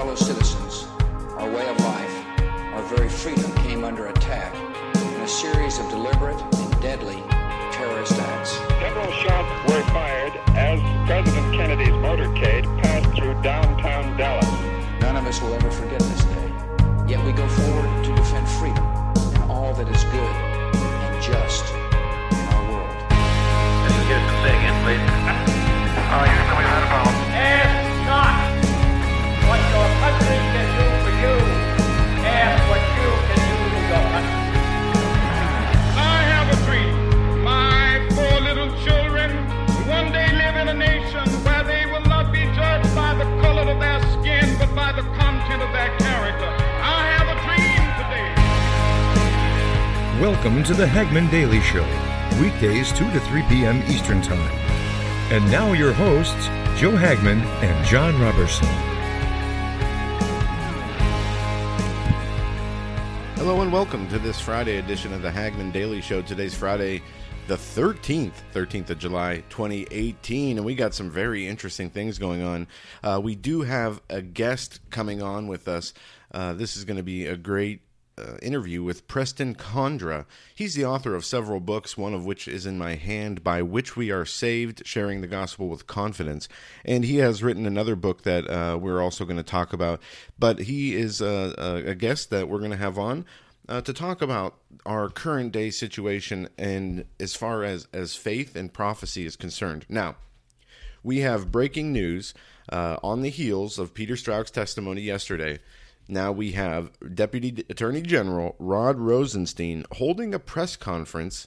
fellow citizens, our way of life, our very freedom came under attack in a series of deliberate and deadly terrorist acts. Several shots were fired as President Kennedy's motorcade passed through downtown Dallas. None of us will ever forget this day. Yet we go forward to defend freedom and all that is good and just in our world. This is Houston. Say again, please. Uh, Houston, we've had a content of their character. I have a dream today. Welcome to the Hagmann Daily Show, weekdays 2 to 3 p.m. Eastern Time. And now your hosts, Joe Hagmann and John Robertson. Hello and welcome to this Friday edition of the Hagmann Daily Show. Today's Friday, the 13th, 13th of July, 2018, and we got some very interesting things going on. Uh, we do have a guest coming on with us. Uh, this is going to be a great uh, interview with Preston Condra. He's the author of several books, one of which is in my hand, By Which We Are Saved Sharing the Gospel with Confidence. And he has written another book that uh, we're also going to talk about. But he is a, a, a guest that we're going to have on. Uh, to talk about our current day situation and as far as, as faith and prophecy is concerned. Now, we have breaking news uh, on the heels of Peter Strzok's testimony yesterday. Now we have Deputy Attorney General Rod Rosenstein holding a press conference,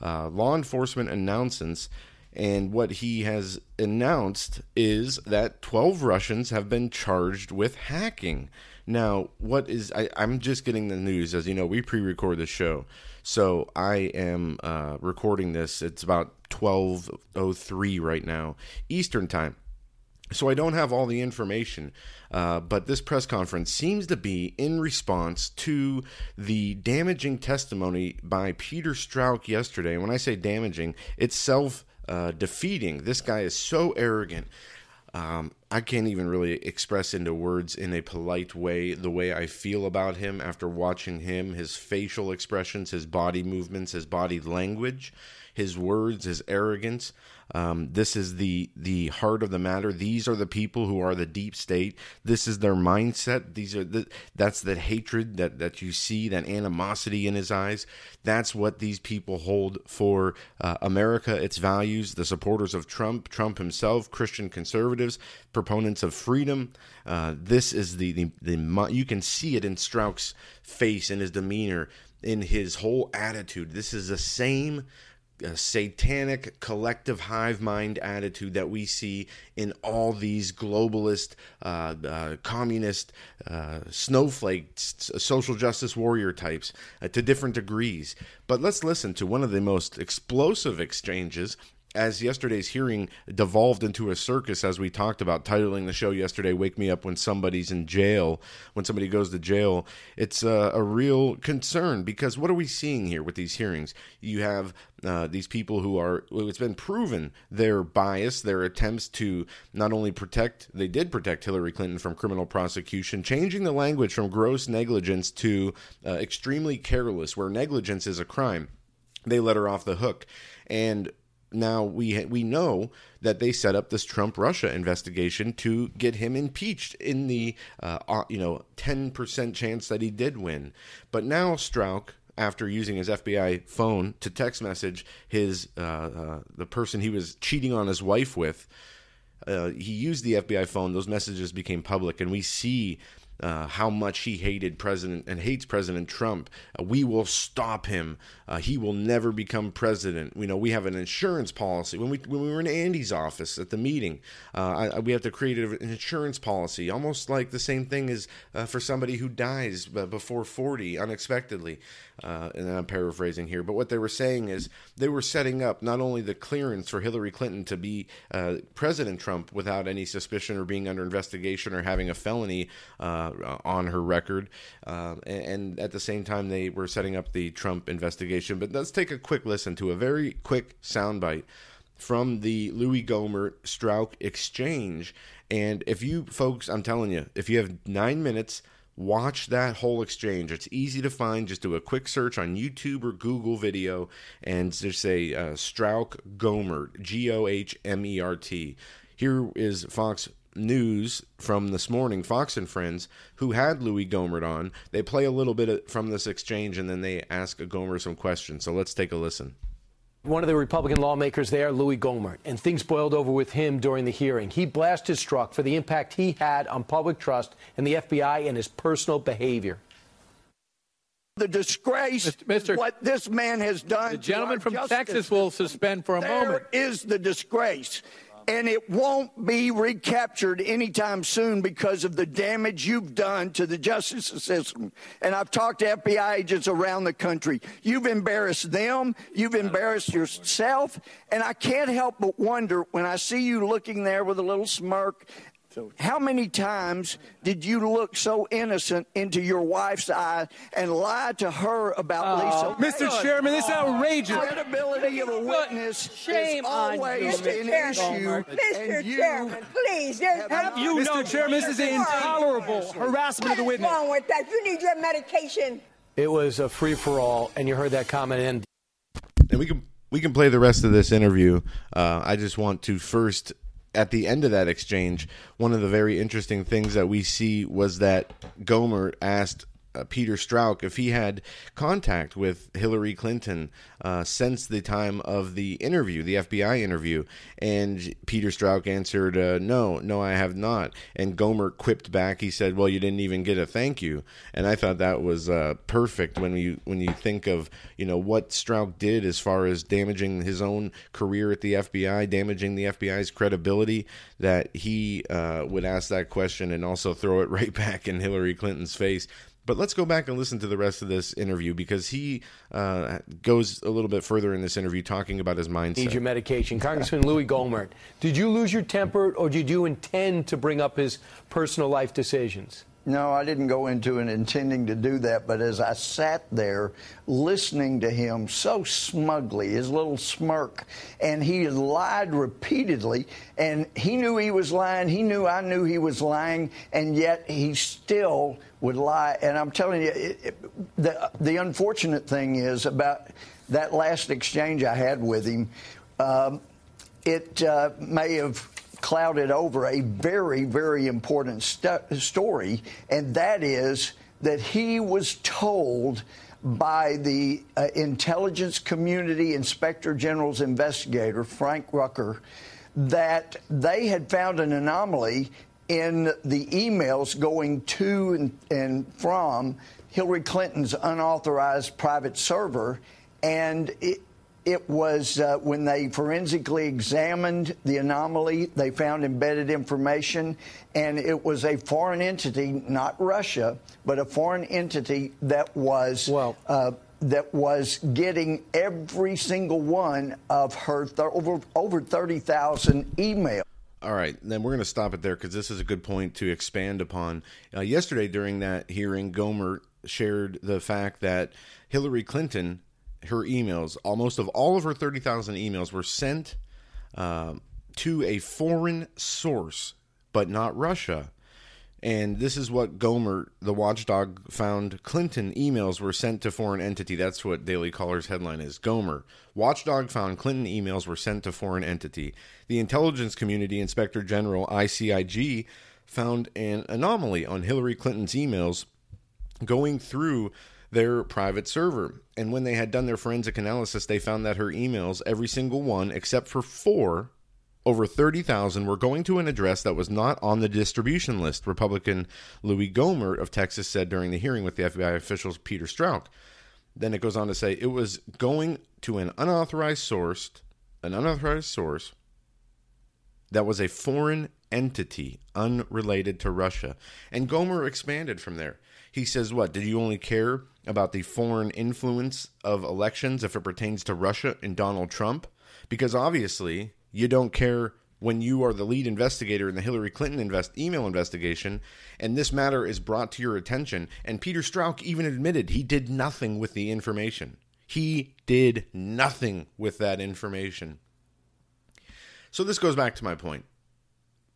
uh, law enforcement announcements, and what he has announced is that 12 Russians have been charged with hacking. Now, what is, I, I'm just getting the news. As you know, we pre record the show. So I am uh, recording this. It's about 12.03 right now, Eastern Time. So I don't have all the information, uh, but this press conference seems to be in response to the damaging testimony by Peter Strzok yesterday. And when I say damaging, it's self uh, defeating. This guy is so arrogant. Um, I can't even really express into words in a polite way the way I feel about him after watching him, his facial expressions, his body movements, his body language, his words, his arrogance. Um, this is the the heart of the matter. These are the people who are the deep state. This is their mindset. These are the, that's the hatred that that you see, that animosity in his eyes. That's what these people hold for uh, America, its values. The supporters of Trump, Trump himself, Christian conservatives, proponents of freedom. Uh, this is the, the the you can see it in Strzok's face, in his demeanor, in his whole attitude. This is the same satanic collective hive mind attitude that we see in all these globalist, uh, uh, communist, uh, snowflake, social justice warrior types uh, to different degrees. But let's listen to one of the most explosive exchanges as yesterday's hearing devolved into a circus, as we talked about, titling the show yesterday, Wake Me Up When Somebody's in Jail, when somebody goes to jail, it's a, a real concern because what are we seeing here with these hearings? You have uh, these people who are, it's been proven their bias, their attempts to not only protect, they did protect Hillary Clinton from criminal prosecution, changing the language from gross negligence to uh, extremely careless, where negligence is a crime. They let her off the hook. And now we we know that they set up this Trump Russia investigation to get him impeached in the uh, you know 10% chance that he did win. But now Strzok after using his FBI phone to text message his uh, uh, the person he was cheating on his wife with uh, he used the FBI phone those messages became public and we see uh, how much he hated President and hates President Trump. Uh, we will stop him. Uh, he will never become president. You know, we have an insurance policy. When we when we were in Andy's office at the meeting, uh, I, we have to create an insurance policy, almost like the same thing as uh, for somebody who dies before forty unexpectedly. Uh, and I'm paraphrasing here, but what they were saying is they were setting up not only the clearance for Hillary Clinton to be President Trump without any suspicion or being under investigation or having a felony. Uh, on her record, uh, and, and, at the same time they were setting up the Trump investigation. But let's take a quick listen to a very quick soundbite from the Louis Gohmert Strzok exchange And if you folks, I'm telling you, if you have nine minutes, watch that whole exchange. It's easy to find. Just do a quick search on YouTube or Google video and just say uh, Strzok Gohmert, G O H M E R T. Here is Fox News from this morning, Fox and Friends, who had Louis Gohmert on. They play a little bit from this exchange and then they ask Gohmert some questions. So let's take a listen. One of the Republican lawmakers there, Louis Gohmert, and things boiled over with him during the hearing. He blasted Strzok for the impact he had on public trust and the FBI and his personal behavior. The disgrace, Mr. what this man has done. The gentleman to our from justice Texas will suspend for a There moment. is the disgrace. And it won't be recaptured anytime soon because of the damage you've done to the justice system. And I've talked to FBI agents around the country. You've embarrassed them. You've embarrassed yourself. And I can't help but wonder when I see you looking there with a little smirk how many times did you look so innocent into your wife's eye and lie to her about Lisa? Mr. Chairman, this is outrageous. The credibility of a witness Shame is on you, always Mr. an Chairman. issue. Mr. and you Chairman, please, there's have no You know, Chairman, this is intolerable harassment of the witness. What is wrong with that? You need your medication. It was a free for all, and you heard that comment in. and we can we can play the rest of this interview. Uh, I just want to first, at the end of that exchange, one of the very interesting things that we see was that Gohmert asked. Uh, Peter Strzok, if he had contact with Hillary Clinton uh, since the time of the interview, the FBI interview, and Peter Strzok answered, uh, "No, no, I have not." And Gohmert quipped back, he said, "Well, you didn't even get a thank you." And I thought that was uh, perfect when you when you think of you know what Strzok did as far as damaging his own career at the FBI, damaging the FBI's credibility. That he uh, would ask that question and also throw it right back in Hillary Clinton's face. But let's go back and listen to the rest of this interview because he uh, goes a little bit further in this interview talking about his mindset. Need your medication. Congressman Louis Gohmert, did you lose your temper or did you intend to bring up his personal life decisions? No, I didn't go into it intending to do that, but as I sat there listening to him so smugly, his little smirk, and he lied repeatedly, and he knew he was lying, he knew I knew he was lying, and yet he still would lie. And I'm telling you, it, it, the, the unfortunate thing is about that last exchange I had with him, um, it uh, may have clouded over a very, very important stu- story, and that is that he was told by the uh, intelligence community inspector general's investigator, Frank Rucker, that they had found an anomaly in the emails going to and, and from Hillary Clinton's unauthorized private server. And it, it was uh, when they forensically examined the anomaly, they found embedded information, and it was a foreign entity, not Russia, but a foreign entity that was Well- uh, that was getting every single one of her th- over over thirty thousand emails. All right, then we're going to stop it there because this is a good point to expand upon. Uh, yesterday, during that hearing, Gohmert shared the fact that Hillary Clinton, her emails, almost of all of her 30,000 emails, were sent uh, to a foreign source, but not Russia. And this is what Gohmert, the watchdog, found Clinton emails were sent to foreign entity. That's what Daily Caller's headline is. Gohmert, watchdog found Clinton emails were sent to foreign entity. The intelligence community inspector general, ICIG, found an anomaly on Hillary Clinton's emails going through their private server. And when they had done their forensic analysis, they found that her emails, every single one except for four, over 30,000 were going to an address that was not on the distribution list, Republican Louis Gohmert of Texas said during the hearing with the FBI officials Peter Strzok. Then it goes on to say it was going to an unauthorized source, an unauthorized source that was a foreign entity unrelated to Russia. And Gohmert expanded from there. He says, What? Did you only care about the foreign influence of elections if it pertains to Russia and Donald Trump? Because obviously, you don't care when you are the lead investigator in the Hillary Clinton invest- email investigation, and this matter is brought to your attention. And Peter Strzok even admitted he did nothing with the information. He did nothing with that information. So this goes back to my point.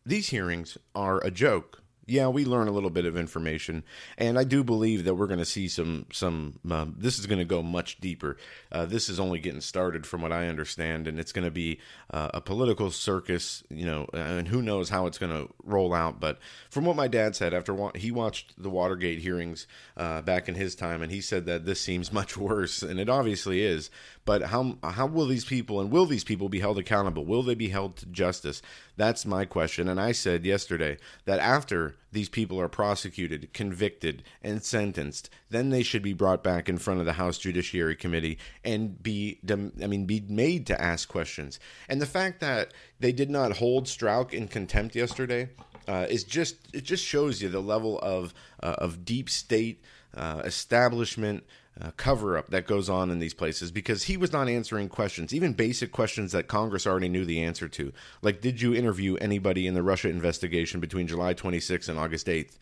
these hearings are a joke. Yeah, we learn a little bit of information, and I do believe that we're going to see some some. Um, this is going to go much deeper. Uh, this is only getting started, from what I understand, and it's going to be uh, a political circus, you know, and who knows how it's going to roll out. But from what my dad said after wa- he watched the Watergate hearings uh, back in his time, and he said that this seems much worse, and it obviously is. But how how will these people and will these people be held accountable? Will they be held to justice? That's my question. And I said yesterday that after these people are prosecuted, convicted, and sentenced, then they should be brought back in front of the House Judiciary Committee and be I mean be made to ask questions. And the fact that they did not hold Strzok in contempt yesterday uh, is just it just shows you the level of uh, of deep state uh, establishment uh, cover up that goes on in these places because he was not answering questions, even basic questions that Congress already knew the answer to. Like, did you interview anybody in the Russia investigation between July 26th and August 8th?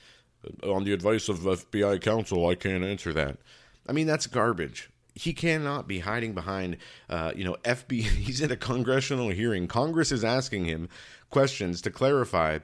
On the advice of FBI counsel, I can't answer that. I mean, that's garbage. He cannot be hiding behind, uh, you know, FBI. He's in a congressional hearing. Congress is asking him questions to clarify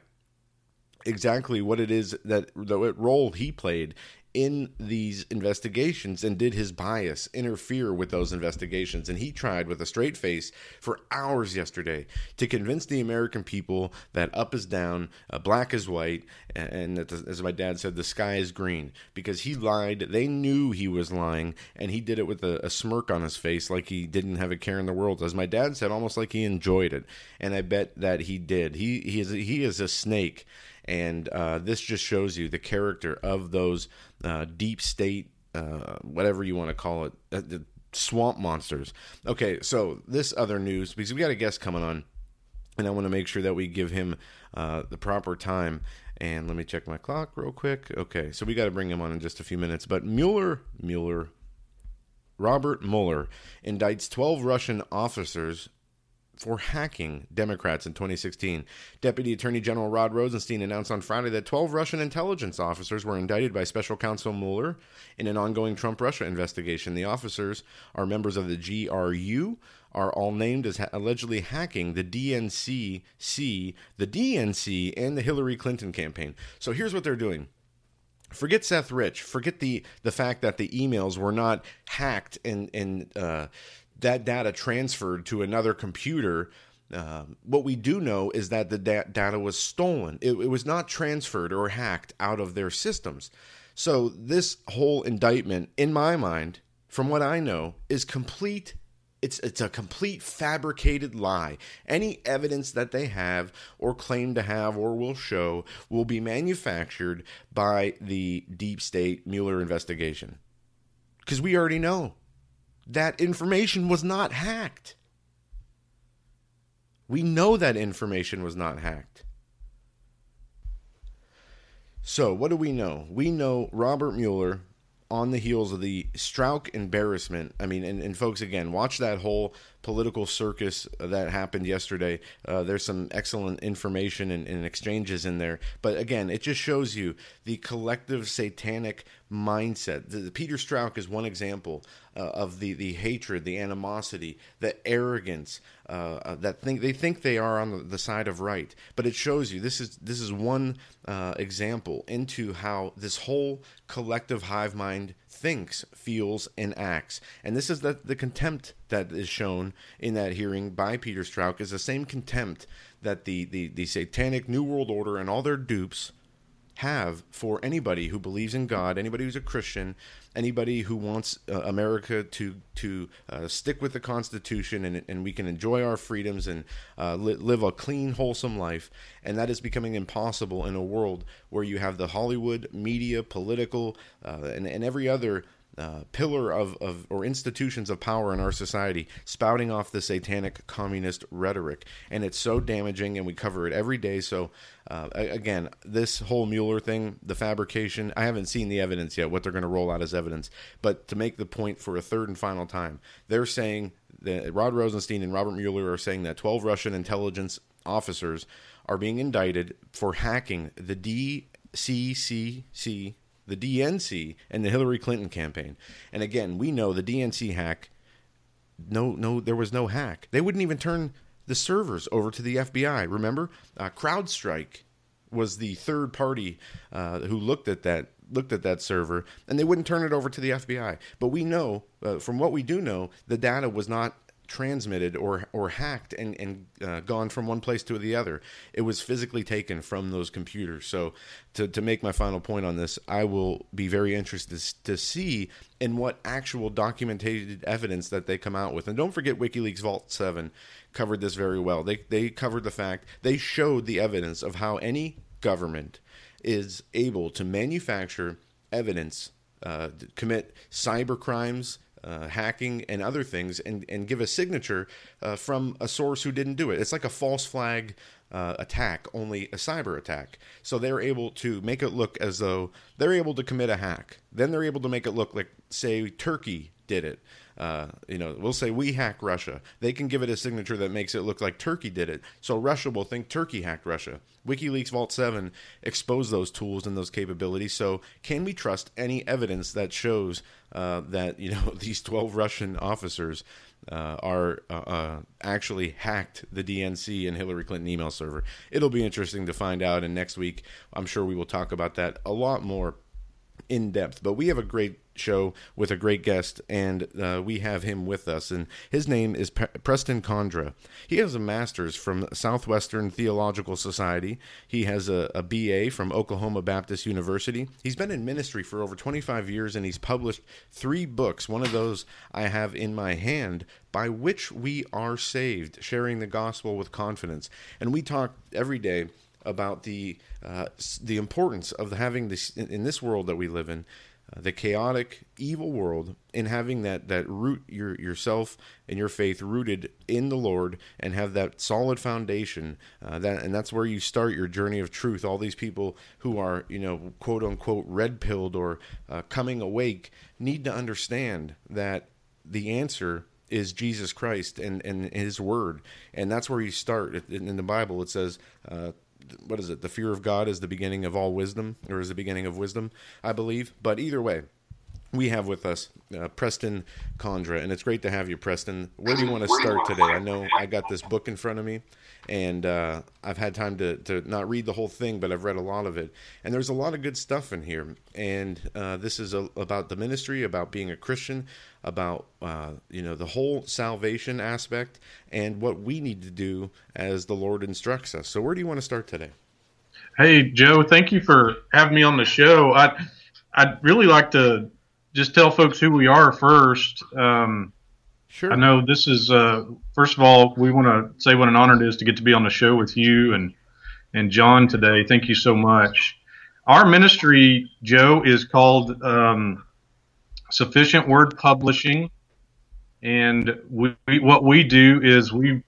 exactly what it is that the role he played in these investigations and did his bias interfere with those investigations. And he tried with a straight face for hours yesterday to convince the american people that up is down uh, black is white and that the, as my dad said the sky is green. Because he lied. They knew he was lying and he did it with a, a smirk on his face like he didn't have a care in the world. As my dad said almost like he enjoyed it. And i bet that he did. He he is he is a snake and uh, this just shows you the character of those uh, deep state, uh, whatever you want to call it, uh, the swamp monsters. Okay, so this other news because we got a guest coming on, and I want to make sure that we give him uh, the proper time. And let me check my clock real quick. Okay, so we got to bring him on in just a few minutes. But Mueller, Mueller, Robert Mueller indicts 12 Russian officers for hacking Democrats in 2016. Deputy Attorney General Rod Rosenstein announced on Friday that 12 Russian intelligence officers were indicted by Special Counsel Mueller in an ongoing Trump Russia investigation. The officers are members of the GRU, are all named as ha- allegedly hacking the DNC, the DNC, and the Hillary Clinton campaign. So here's what they're doing forget Seth Rich. Forget the the fact that the emails were not hacked and and uh, that data transferred to another computer. Uh, what we do know is that the da- data was stolen. It, it was not transferred or hacked out of their systems. So this whole indictment, in my mind, from what I know, is complete it's it's a complete fabricated lie. Any evidence that they have or claim to have or will show will be manufactured by the deep state Mueller investigation. Cuz we already know that information was not hacked. We know that information was not hacked. So, what do we know? We know Robert Mueller on the heels of the Strzok embarrassment. I mean, and, and folks, again, watch that whole political circus that happened yesterday. Uh, there's some excellent information and, and, exchanges in there. But again, it just shows you the collective satanic mindset. The, the Peter Strzok is one example uh, of the, the hatred, the animosity, the arrogance uh, uh that think they think they are on the, the, side of right. But it shows you this is this is one uh, example into how this whole collective hive mind thinks, feels, and acts. And this is the, the contempt that is shown in that hearing by Peter Strzok is the same contempt that the, the, the satanic New World Order and all their dupes have for anybody who believes in God, anybody who's a Christian, anybody who wants uh, America to to uh, stick with the Constitution and, and we can enjoy our freedoms and uh, li- live a clean, wholesome life. And that is becoming impossible in a world where you have the Hollywood media, political, uh, and, and every other uh, pillar of, of or institutions of power in our society spouting off the satanic communist rhetoric. And it's so damaging and we cover it every day. So uh, again this whole mueller thing the fabrication i haven't seen the evidence yet what they're going to roll out as evidence. But to make the point for a third and final time they're saying that rod rosenstein and robert mueller are saying that 12 russian intelligence officers are being indicted for hacking the dccc the DNC and the Hillary Clinton campaign. And again, we know the DNC hack. No, no, there was no hack. They wouldn't even turn the servers over to the FBI. Remember, uh, CrowdStrike was the third party uh, who looked at that looked at that server, and they wouldn't turn it over to the FBI. But we know, uh, from what we do know, the data was not transmitted or or hacked and and uh, gone from one place to the other. It was physically taken from those computers. So to to make my final point on this, I will be very interested to see in what actual documented evidence that they come out with. And don't forget WikiLeaks Vault 7 covered this very well. They they covered the fact they showed the evidence of how any government is able to manufacture evidence uh, commit cyber crimes uh, hacking and other things and, and give a signature uh, from a source who didn't do it. It's like a false flag uh, attack, only a cyber attack. So they're able to make it look as though they're able to commit a hack. Then they're able to make it look like, say, Turkey did it. Uh, you know, we'll say we hack Russia. They can give it a signature that makes it look like Turkey did it. So Russia will think Turkey hacked Russia. WikiLeaks Vault 7 exposed those tools and those capabilities. So can we trust any evidence that shows uh, that, you know, these 12 Russian officers uh, are uh, uh, actually hacked the DNC and Hillary Clinton email server? It'll be interesting to find out. And next week, I'm sure we will talk about that a lot more in depth. But we have a great show with a great guest, and uh, we have him with us. And his name is Pre- Preston Condra. He has a master's from Southwestern Theological Society. He has a, a BA from Oklahoma Baptist University. He's been in ministry for over 25 years, and he's published three books. One of those I have in my hand, by which we are saved, sharing the gospel with confidence. And we talk every day about the uh, the importance of having this in this world that we live in, uh, the chaotic, evil world, in having that that root your yourself and your faith rooted in the Lord, and have that solid foundation. Uh, that and that's where you start your journey of truth. All these people who are you know quote unquote red pilled or uh, coming awake need to understand that the answer is Jesus Christ and, and His Word, and that's where you start. In the Bible, it says, uh, what is it? The fear of God is the beginning of all wisdom, or is the beginning of wisdom, I believe. But either way, we have with us uh, Preston Condra, and it's great to have you, Preston. Where do you want to start today? I know I got this book in front of me, and uh, I've had time to, to not read the whole thing, but I've read a lot of it. And there's a lot of good stuff in here. And uh, this is a, about the ministry, about being a Christian, about uh, you know the whole salvation aspect, and what we need to do as the Lord instructs us. So, where do you want to start today? Hey, Joe, thank you for having me on the show. I I'd really like to just tell folks who we are first. Um, Sure. I know this is uh, first of all, we want to say what an honor it is to get to be on the show with you and and John today. Thank you so much. Our ministry, Joe, is called um, Sufficient Word Publishing, and we, we, what we do is we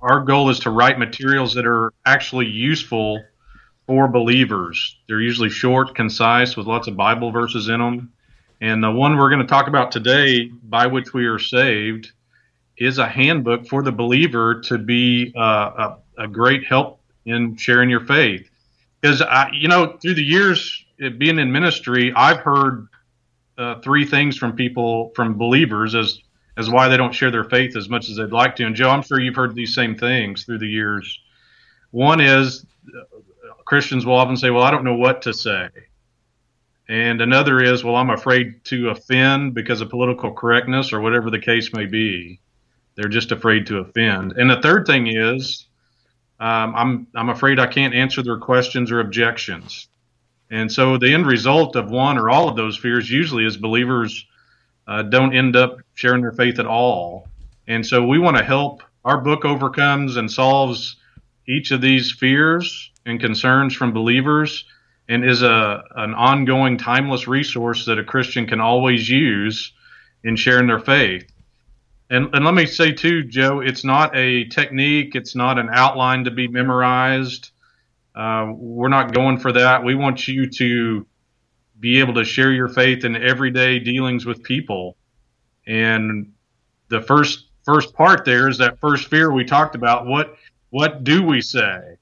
our goal is to write materials that are actually useful for believers. They're usually short, concise, with lots of Bible verses in them. And the one we're going to talk about today, by which we are saved, is a handbook for the believer to be uh, a, a, great help in sharing your faith. Because, you know, through the years being in ministry, I've heard uh, three things from people, from believers, as as why they don't share their faith as much as they'd like to. And Joe, I'm sure you've heard these same things through the years. One is uh, Christians will often say, "Well, I don't know what to say." And another is, well, I'm afraid to offend because of political correctness or whatever the case may be. They're just afraid to offend. And the third thing is, um, I'm I'm afraid I can't answer their questions or objections. And so the end result of one or all of those fears usually is believers uh, don't end up sharing their faith at all. And so we want to help. Our book overcomes and solves each of these fears and concerns from believers and is a an ongoing timeless resource that a Christian can always use in sharing their faith. And and let me say too, Joe, it's not a technique, it's not an outline to be memorized. Uh, we're not going for that. We want you to be able to share your faith in everyday dealings with people. And the first first part there is that first fear we talked about. What what do we say?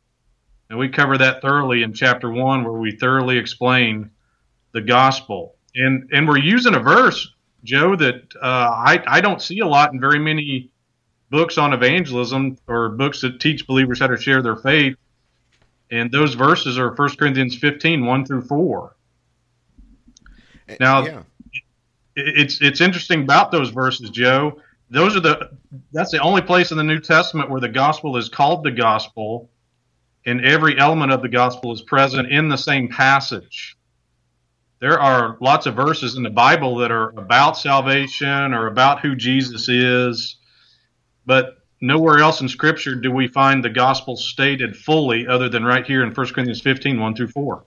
And we cover that thoroughly in chapter one, where we thoroughly explain the gospel. And and we're using a verse, Joe, that uh, I I don't see a lot in very many books on evangelism or books that teach believers how to share their faith. And those verses are 1 Corinthians 15, 1 through 4. Now, yeah. it's it's interesting about those verses, Joe. Those are the that's the only place in the New Testament where the gospel is called the gospel, and every element of the gospel is present in the same passage. There are lots of verses in the Bible that are about salvation or about who Jesus is, but nowhere else in Scripture do we find the gospel stated fully other than right here in 1 Corinthians 15, 1 through 4.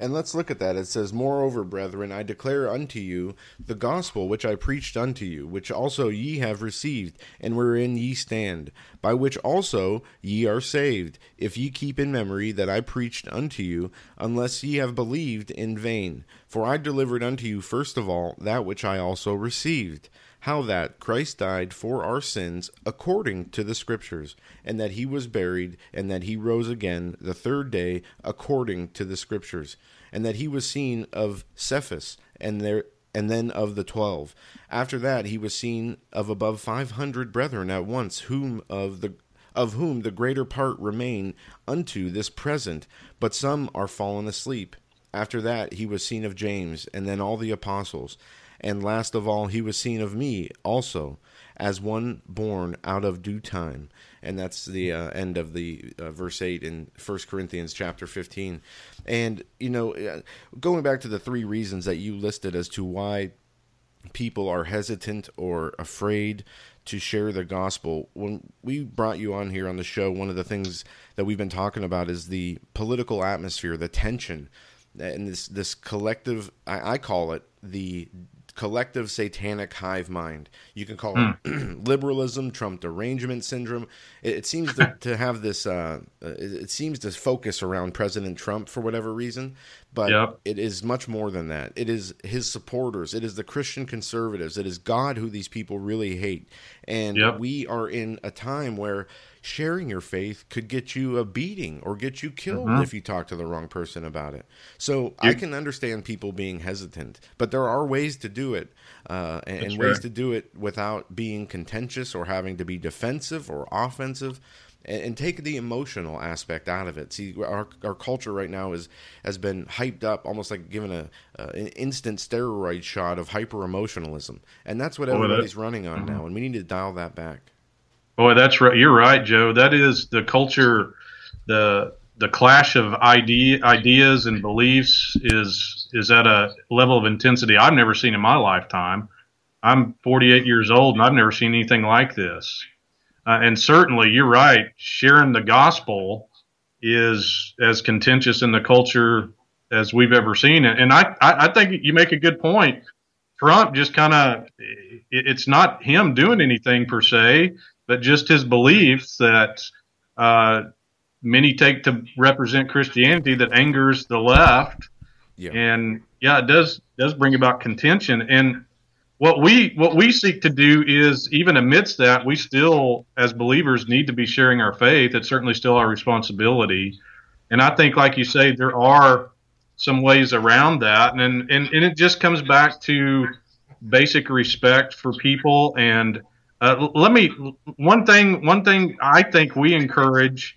And let's look at that. It says, Moreover, brethren, I declare unto you the gospel which I preached unto you, which also ye have received, and wherein ye stand, by which also ye are saved, if ye keep in memory that I preached unto you, unless ye have believed in vain. For I delivered unto you first of all that which I also received how that Christ died for our sins according to the Scriptures, and that he was buried, and that he rose again the third day according to the Scriptures, and that he was seen of Cephas, and there and then of the twelve. After that he was seen of above five hundred brethren at once, whom of the of whom the greater part remain unto this present, but some are fallen asleep. After that he was seen of James, and then all the apostles. And last of all, he was seen of me also, as one born out of due time. And that's the uh, end of the uh, verse 8 in 1 Corinthians chapter 15. And, you know, uh, going back to the three reasons that you listed as to why people are hesitant or afraid to share the gospel. When we brought you on here on the show, one of the things that we've been talking about is the political atmosphere, the tension, and this this collective. I, I call it the collective satanic hive mind. You can call it Hmm. liberalism, Trump derangement syndrome. It, it seems to, to have this. Uh, uh, it, it seems to focus around President Trump for whatever reason, but Yep. it is much more than that. It is his supporters. It is the Christian conservatives. It is God who these people really hate. And Yep. we are in a time where sharing your faith could get you a beating or get you killed Mhm. if you talk to the wrong person about it. So I can understand people being hesitant, but there are ways to do it, uh, and, ways to do it without being contentious or having to be defensive or offensive. And, and take the emotional aspect out of it. See, our, our culture right now is has been hyped up, almost like given a uh, an instant steroid shot of hyper emotionalism, and that's what everybody's running on now. And we need to dial that back. Boy, that's right. You're right, Joe. That is the culture, the the clash of idea, ideas and beliefs is is at a level of intensity I've never seen in my lifetime. I'm 48 years old and I've never seen anything like this. Uh, and certainly, you're right. Sharing the gospel is as contentious in the culture as we've ever seen. And, I I think you make a good point. Trump just kind of, it's not him doing anything per se, but just his beliefs that uh, many take to represent Christianity that angers the left. Yeah. And yeah, it does does bring about contention. And what we what we seek to do is even amidst that, we still as believers need to be sharing our faith. It's certainly still our responsibility. And I think, like you say, there are some ways around that, and and, and it just comes back to basic respect for people. And uh, let me one thing one thing I think we encourage,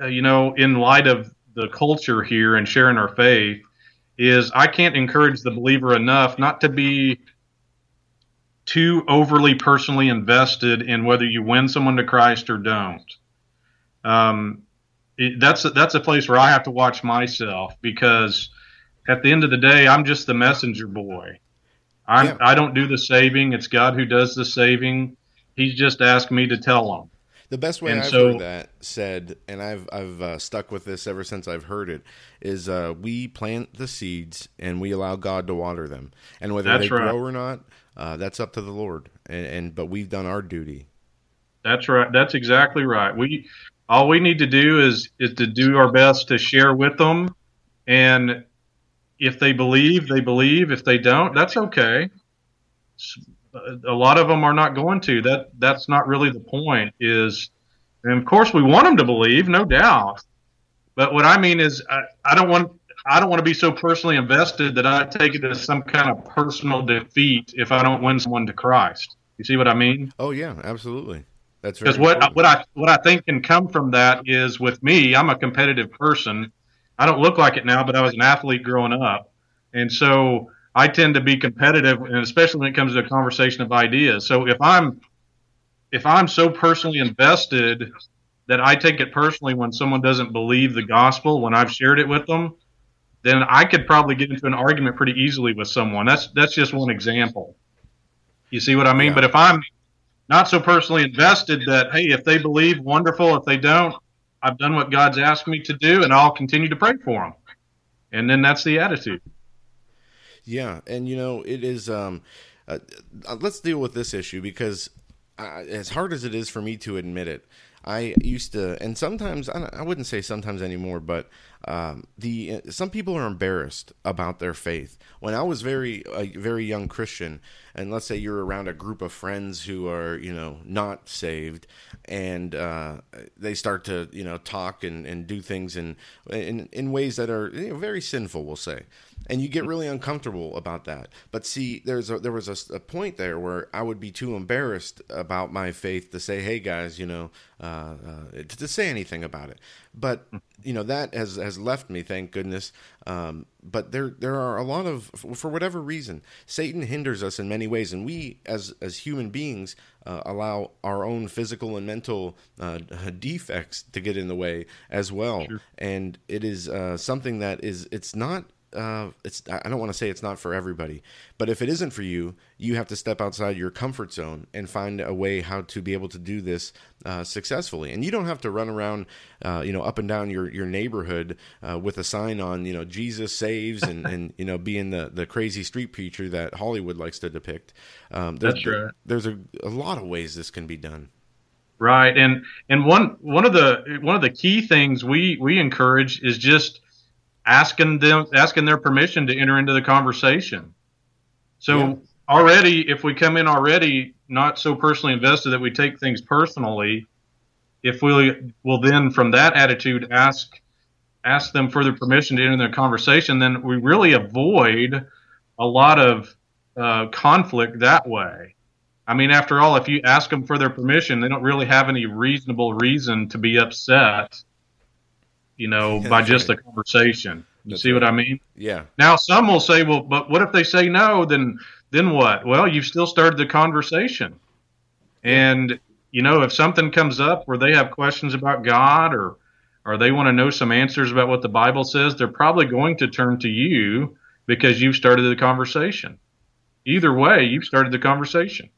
uh, you know, in light of the culture here and sharing our faith, is I can't encourage the believer enough not to be too overly personally invested in whether you win someone to Christ or don't. Um, it, that's that's a place where I have to watch myself because at the end of the day, I'm just the messenger boy. I'm, Yeah. I don't do the saving. It's God who does the saving. He's just asked me to tell him. The best way And I've so- heard that said, and I've I've uh, stuck with this ever since I've heard it, is uh, we plant the seeds and we allow God to water them, and whether they right. grow or not, uh, that's up to the Lord. And, and but we've done our duty. That's right. That's exactly right. We all we need to do is is to do our best to share with them, and if they believe, they believe. If they don't, that's okay. A lot of them are not going to. That that's not really the point. Is and of course we want them to believe, no doubt. But what I mean is, I, I don't want I don't want to be so personally invested that I take it as some kind of personal defeat if I don't win someone to Christ. You see what I mean? Oh yeah, absolutely. That's Because what important. what I what I think can come from that is with me, I'm a competitive person. I don't look like it now, but I was an athlete growing up, and so I tend to be competitive, and especially when it comes to a conversation of ideas. So if I'm if I'm so personally invested that I take it personally when someone doesn't believe the gospel when I've shared it with them, then I could probably get into an argument pretty easily with someone. That's that's just one example. You see what I mean? Yeah. But if I'm not so personally invested that hey, if they believe, wonderful. If they don't, I've done what God's asked me to do, and I'll continue to pray for them. And then that's the attitude. Yeah, and you know it is. Um, uh, uh, let's deal with this issue because, uh, as hard as it is for me to admit it, I used to, and sometimes I, I wouldn't say sometimes anymore, but um, the some people are embarrassed about their faith. When I was very a very young Christian, and let's say you're around a group of friends who are you know not saved, and uh, they start to you know talk and, and do things in, in in ways that are you know, very sinful, we'll say, and you get really uncomfortable about that. But see, there's a, there was a, a point there where I would be too embarrassed about my faith to say, "Hey guys, you know," uh, uh, to, to say anything about it. But you know that has has left me, thank goodness. Um, but there there are a lot of for whatever reason, Satan hinders us in many ways, and we as as human beings uh, allow our own physical and mental uh, defects to get in the way as well. And it is uh, something that is it's not uh, it's I don't want to say it's not for everybody, but if it isn't for you, you have to step outside your comfort zone and find a way how to be able to do this uh, successfully. And you don't have to run around, uh, you know, up and down your your neighborhood uh, with a sign on, you know, Jesus saves, and and you know, being the the crazy street preacher that Hollywood likes to depict. Um, there's, That's right. There's a, a lot of ways this can be done. Right, and and one one of the one of the key things we we encourage is just asking them asking their permission to enter into the conversation. So Yeah. already, if we come in already not so personally invested that we take things personally, if we will then from that attitude ask ask them for their permission to enter the conversation, then we really avoid a lot of uh, conflict that way. I mean, after all, if you ask them for their permission, they don't really have any reasonable reason to be upset, you know, by just right. the conversation. You That's see what. I mean? Yeah, Now, some will say, well, but what if they say no? Then, then what? Well, you've still started the conversation. And, you know, if something comes up where they have questions about God or, or they want to know some answers about what the Bible says, they're probably going to turn to you because you've started the conversation. Either way, you've started the conversation.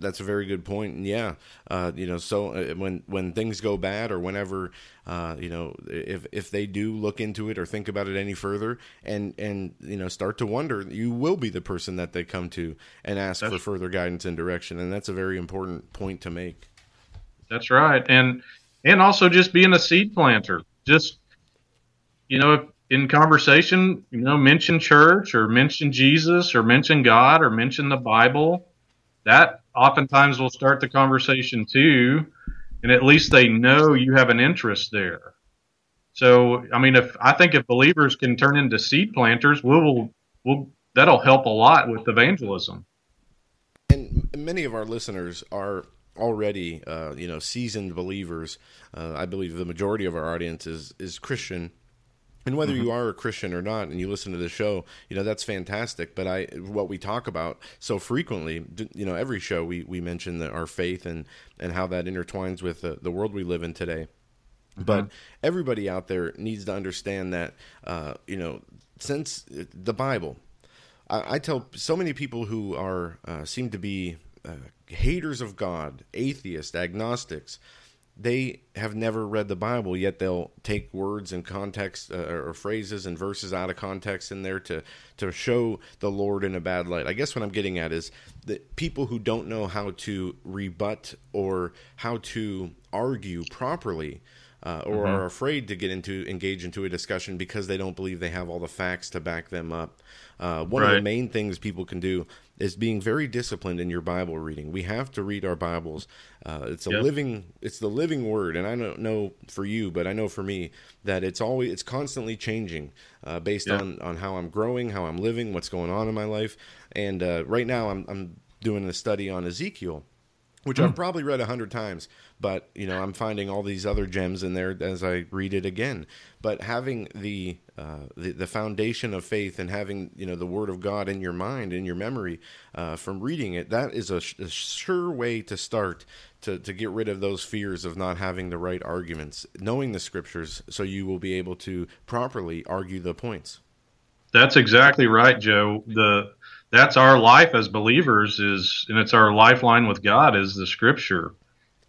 That's a very good point. And yeah, uh, you know, so uh, when when things go bad or whenever, uh, you know, if if they do look into it or think about it any further, and and you know, start to wonder, you will be the person that they come to and ask for further guidance and direction, and that's a very important point to make. That's right, and and also just being a seed planter. Just you know, in conversation, you know, mention church or mention Jesus or mention God or mention the Bible. That oftentimes will start the conversation too, and at least they know you have an interest there. So, I mean, if I think if believers can turn into seed planters, we'll we'll that'll help a lot with evangelism. and many of our listeners are already uh, you know seasoned believers uh, i believe the majority of our audience is is christian and whether you are a christian or not and you listen to the show you know that's fantastic. But i what we talk about so frequently you know every show we we mention that our faith and and how that intertwines with the, the world we live in today. But everybody out there needs to understand that uh, you know since the bible I, I tell so many people who are uh, seem to be uh, haters of God, atheists, agnostics. They have never read the Bible, yet they'll take words and context uh, or phrases and verses out of context in there to to show the Lord in a bad light. I guess what I'm getting at is that people who don't know how to rebut or how to argue properly uh, or Mhm. are afraid to get into engage into a discussion because they don't believe they have all the facts to back them up. Uh, one of the main things people can do is being very disciplined in your Bible reading. We have to read our Bibles. Uh, it's a Yep. living, it's the living word, and I don't know for you, but I know for me that it's always, it's constantly changing uh, based Yeah. on on how I'm growing, how I'm living, what's going on in my life. And uh, right now, I'm I'm doing a study on Ezekiel, which Hmm. I've probably read a hundred times, but you know I'm finding all these other gems in there as I read it again. But having the uh, the, the foundation of faith and having you know the Word of God in your mind in your memory uh, from reading it, that is a, sh- a sure way to start to to get rid of those fears of not having the right arguments, knowing the Scriptures, so you will be able to properly argue the points. That's exactly right, Joe. The that's our life as believers is, and it's our lifeline with God is the Scripture.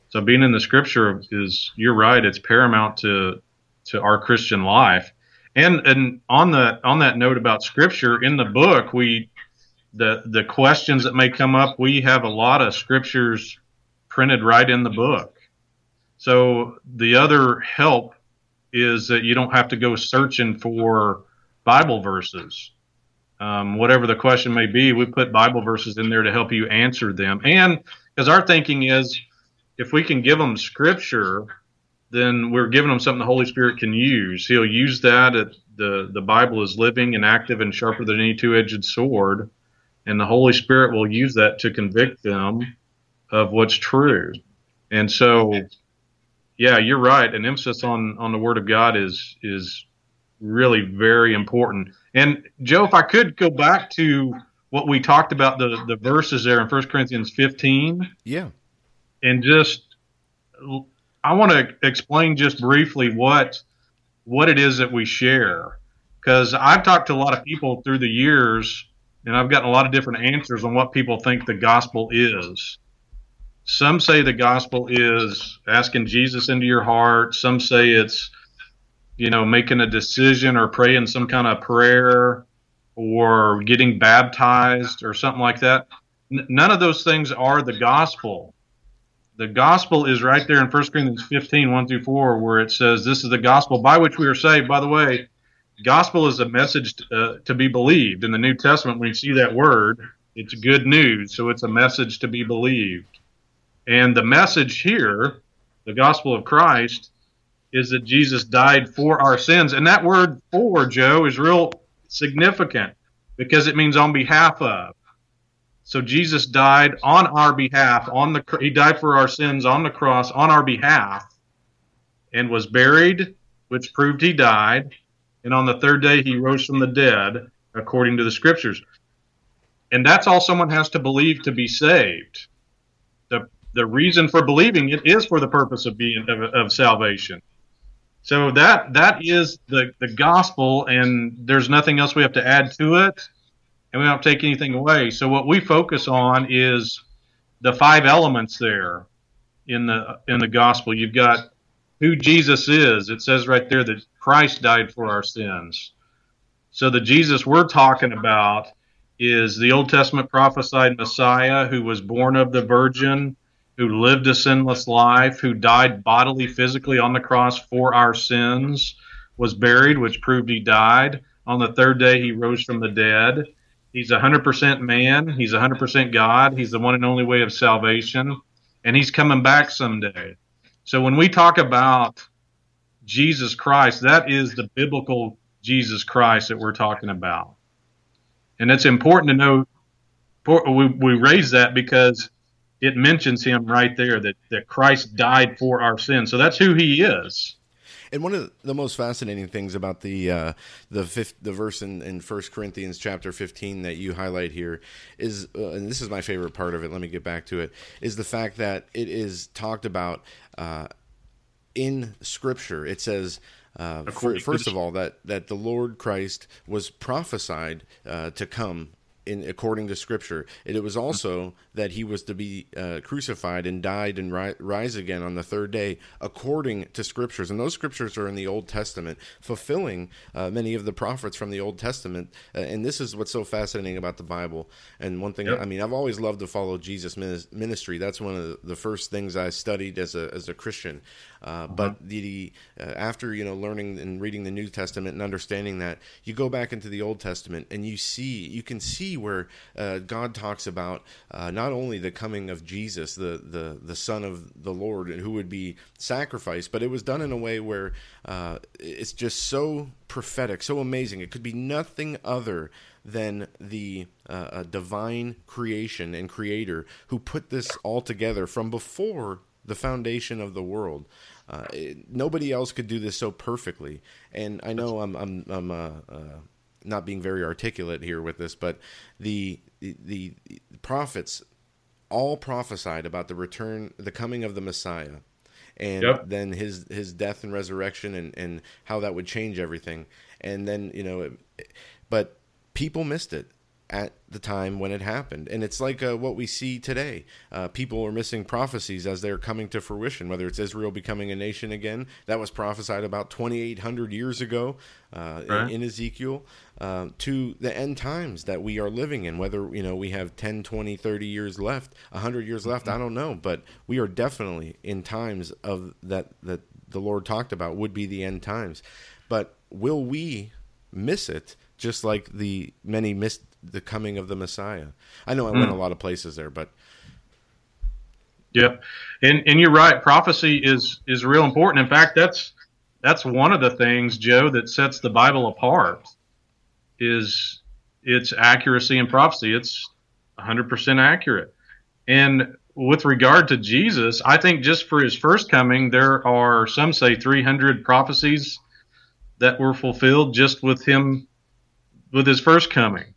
So being in the Scripture is, you're right, it's paramount to to our Christian life. And and on the on that note about Scripture in the book, we the the questions that may come up, we have a lot of scriptures printed right in the book. So the other help is that you don't have to go searching for Bible verses. Um, whatever the question may be, we put Bible verses in there to help you answer them. And because our thinking is, if we can give them Scripture, then we're giving them something the Holy Spirit can use. He'll use that. At the the Bible is living and active and sharper than any two-edged sword, and the Holy Spirit will use that to convict them of what's true. And so, yeah, you're right. An emphasis on on the Word of God is is really very important. And Joe, if I could go back to what we talked about the the verses there in 1 Corinthians 15, Yeah. and just I want to explain just briefly what what it is that we share because I've talked to a lot of people through the years and I've gotten a lot of different answers on what people think the gospel is. Some say the gospel is asking Jesus into your heart. Some say it's you know making a decision or praying some kind of prayer or getting baptized or something like that. N- none of those things are the gospel the gospel is right there in 1 Corinthians 15, 1 through 4, where it says, This is the gospel by which we are saved. By the way, gospel is a message uh, to be believed. In the New Testament, when you see that word, it's good news. So it's a message to be believed. And the message here, the gospel of Christ, is that Jesus died for our sins. And that word for, Joe, is real significant because it means on behalf of. So Jesus died on our behalf. On the he died for our sins on the cross on our behalf, and was buried, which proved he died. And on the third day he rose from the dead, according to the scriptures. And that's all someone has to believe to be saved. the The reason for believing it is for the purpose of being of, of salvation. So that that is the the gospel, and there's nothing else we have to add to it and we don't take anything away. So what we focus on is the five elements there in the in the gospel. You've got who Jesus is. It says right there that Christ died for our sins. So the Jesus we're talking about is the Old Testament prophesied Messiah who was born of the virgin, who lived a sinless life, who died bodily physically on the cross for our sins, was buried, which proved he died. On the third day he rose from the dead. He's 100% man. He's 100% God. He's the one and only way of salvation. And he's coming back someday. So when we talk about Jesus Christ, that is the biblical Jesus Christ that we're talking about. And it's important to know, we, we raise that because it mentions him right there that, that Christ died for our sins. So that's who he is. And one of the most fascinating things about the uh, the fifth, the verse in, in 1 Corinthians chapter 15 that you highlight here is, uh, and this is my favorite part of it. Let me get back to it. Is the fact that it is talked about uh, in Scripture. It says. Uh, first of all, that, that the Lord Christ was prophesied uh, to come in according to Scripture. It was also that he was to be uh, crucified and died and ri- rise again on the third day, according to Scriptures. And those Scriptures are in the Old Testament, fulfilling uh, many of the prophets from the Old Testament. Uh, and this is what's so fascinating about the Bible. And one thing, Yep. I mean, I've always loved to follow Jesus' ministry. That's one of the, the first things I studied as a as a Christian. Uh, But the uh, after you know learning and reading the New Testament and understanding that, you go back into the Old Testament and you see you can see see where uh, God talks about uh, not only the coming of Jesus, the, the the Son of the Lord, who would be sacrificed, but it was done in a way where uh, it's just so prophetic, so amazing. It could be nothing other than the uh, divine creation and creator who put this all together from before the foundation of the world. Uh, it, nobody else could do this so perfectly. And I know I'm I'm I'm uh, uh, not being very articulate here with this, but the, the the prophets all prophesied about the return, the coming of the Messiah, and Yep. then his his death and resurrection, and and how that would change everything. And then you know, it, but people missed it at the time when it happened. And it's like uh, what we see today. Uh, people are missing prophecies as they're coming to fruition, whether it's Israel becoming a nation again. That was prophesied about 2,800 years ago uh, in- Right. in, Ezekiel. Uh, to the end times that we are living in, whether you know we have 10, 20, 30 years left, 100 years left, I don't know, but we are definitely in times of that that the Lord talked about would be the end times. But will we miss it just like the many missed the coming of the Messiah? I know I went Mm. a lot of places there, but yeah, and and you're right. Prophecy is is real important. In fact, that's that's one of the things, Joe, that sets the Bible apart. Is its accuracy and prophecy. It's 100% accurate. And with regard to Jesus, I think just for his first coming, there are some say 300 prophecies that were fulfilled just with him, with his first coming.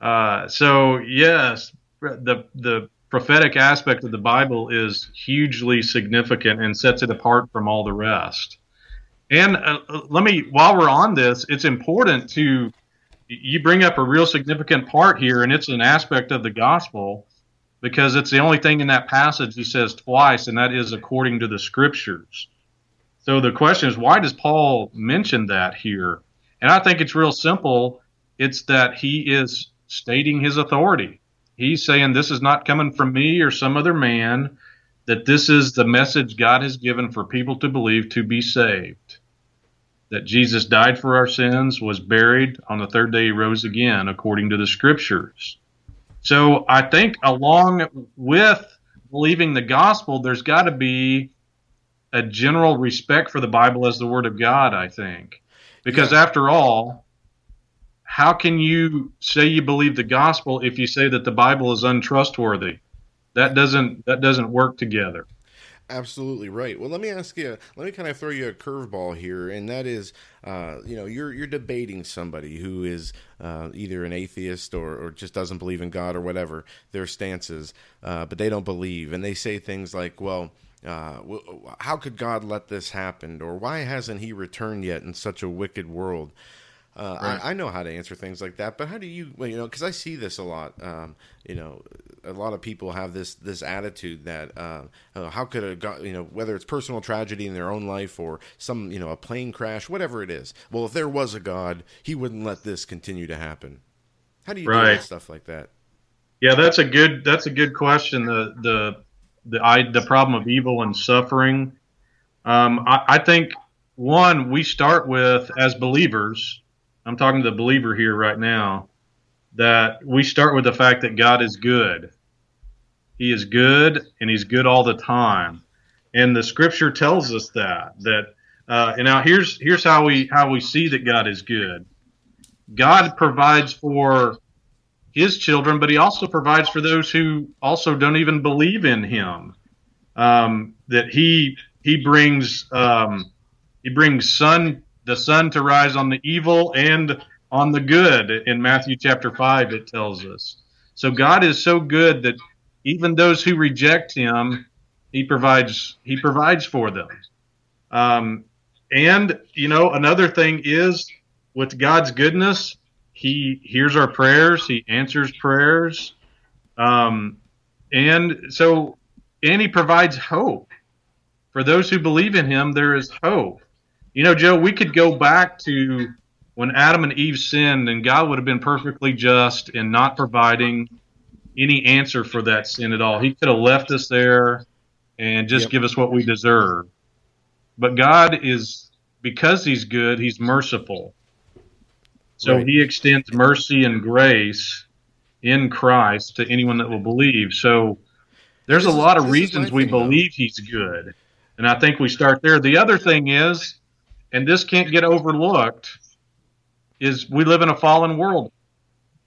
Uh, so yes, the the prophetic aspect of the Bible is hugely significant and sets it apart from all the rest. And uh, let me, while we're on this, it's important to you bring up a real significant part here, and it's an aspect of the gospel because it's the only thing in that passage he says twice, and that is according to the scriptures. So the question is, why does Paul mention that here? And I think it's real simple. It's that he is stating his authority. He's saying this is not coming from me or some other man, that this is the message God has given for people to believe to be saved. That Jesus died for our sins, was buried, on the third day he rose again, according to the scriptures. So I think along with believing the gospel, there's got to be a general respect for the Bible as the Word of God, I think. Because after all, how can you say you believe the gospel if you say that the Bible is untrustworthy? That doesn't that doesn't work together. Absolutely right. Well, let me ask you. Let me kind of throw you a curveball here, and that is, uh, you know, you're you're debating somebody who is uh, either an atheist or, or just doesn't believe in God or whatever their stances, uh, but they don't believe, and they say things like, "Well, uh, how could God let this happen?" or "Why hasn't He returned yet in such a wicked world?" Uh, Right. I, I know how to answer things like that, but how do you, well, you know, because I see this a lot. Um, you know, a lot of people have this this attitude that uh, uh, how could a god, you know, whether it's personal tragedy in their own life or some, you know, a plane crash, whatever it is. Well, if there was a God, He wouldn't let this continue to happen. How do you deal Right. with stuff like that? Yeah, that's a good that's a good question. The the the I, the problem of evil and suffering. Um, I, I think one we start with as believers. I'm talking to the believer here right now. That we start with the fact that God is good. He is good, and He's good all the time. And the Scripture tells us that. That uh, and now here's here's how we how we see that God is good. God provides for his children, but he also provides for those who also don't even believe in him. Um, that he he brings um, he brings sun the sun to rise on the evil and on the good. In Matthew chapter five, it tells us. So God is so good that even those who reject him, he provides he provides for them. Um, and you know another thing is with God's goodness, He hears our prayers, He answers prayers, um, and so and He provides hope for those who believe in Him. There is hope. You know, Joe, we could go back to when Adam and Eve sinned, and God would have been perfectly just in not providing any answer for that sin at all. He could have left us there and just Yep. give us what we deserve. But God is because He's good, He's merciful. So Right. He extends mercy and grace in Christ to anyone that will believe. So there's This a is- lot of reasons we thing, though. believe he's good. And I think we start there. The other thing is, and this can't get overlooked, is we live in a fallen world.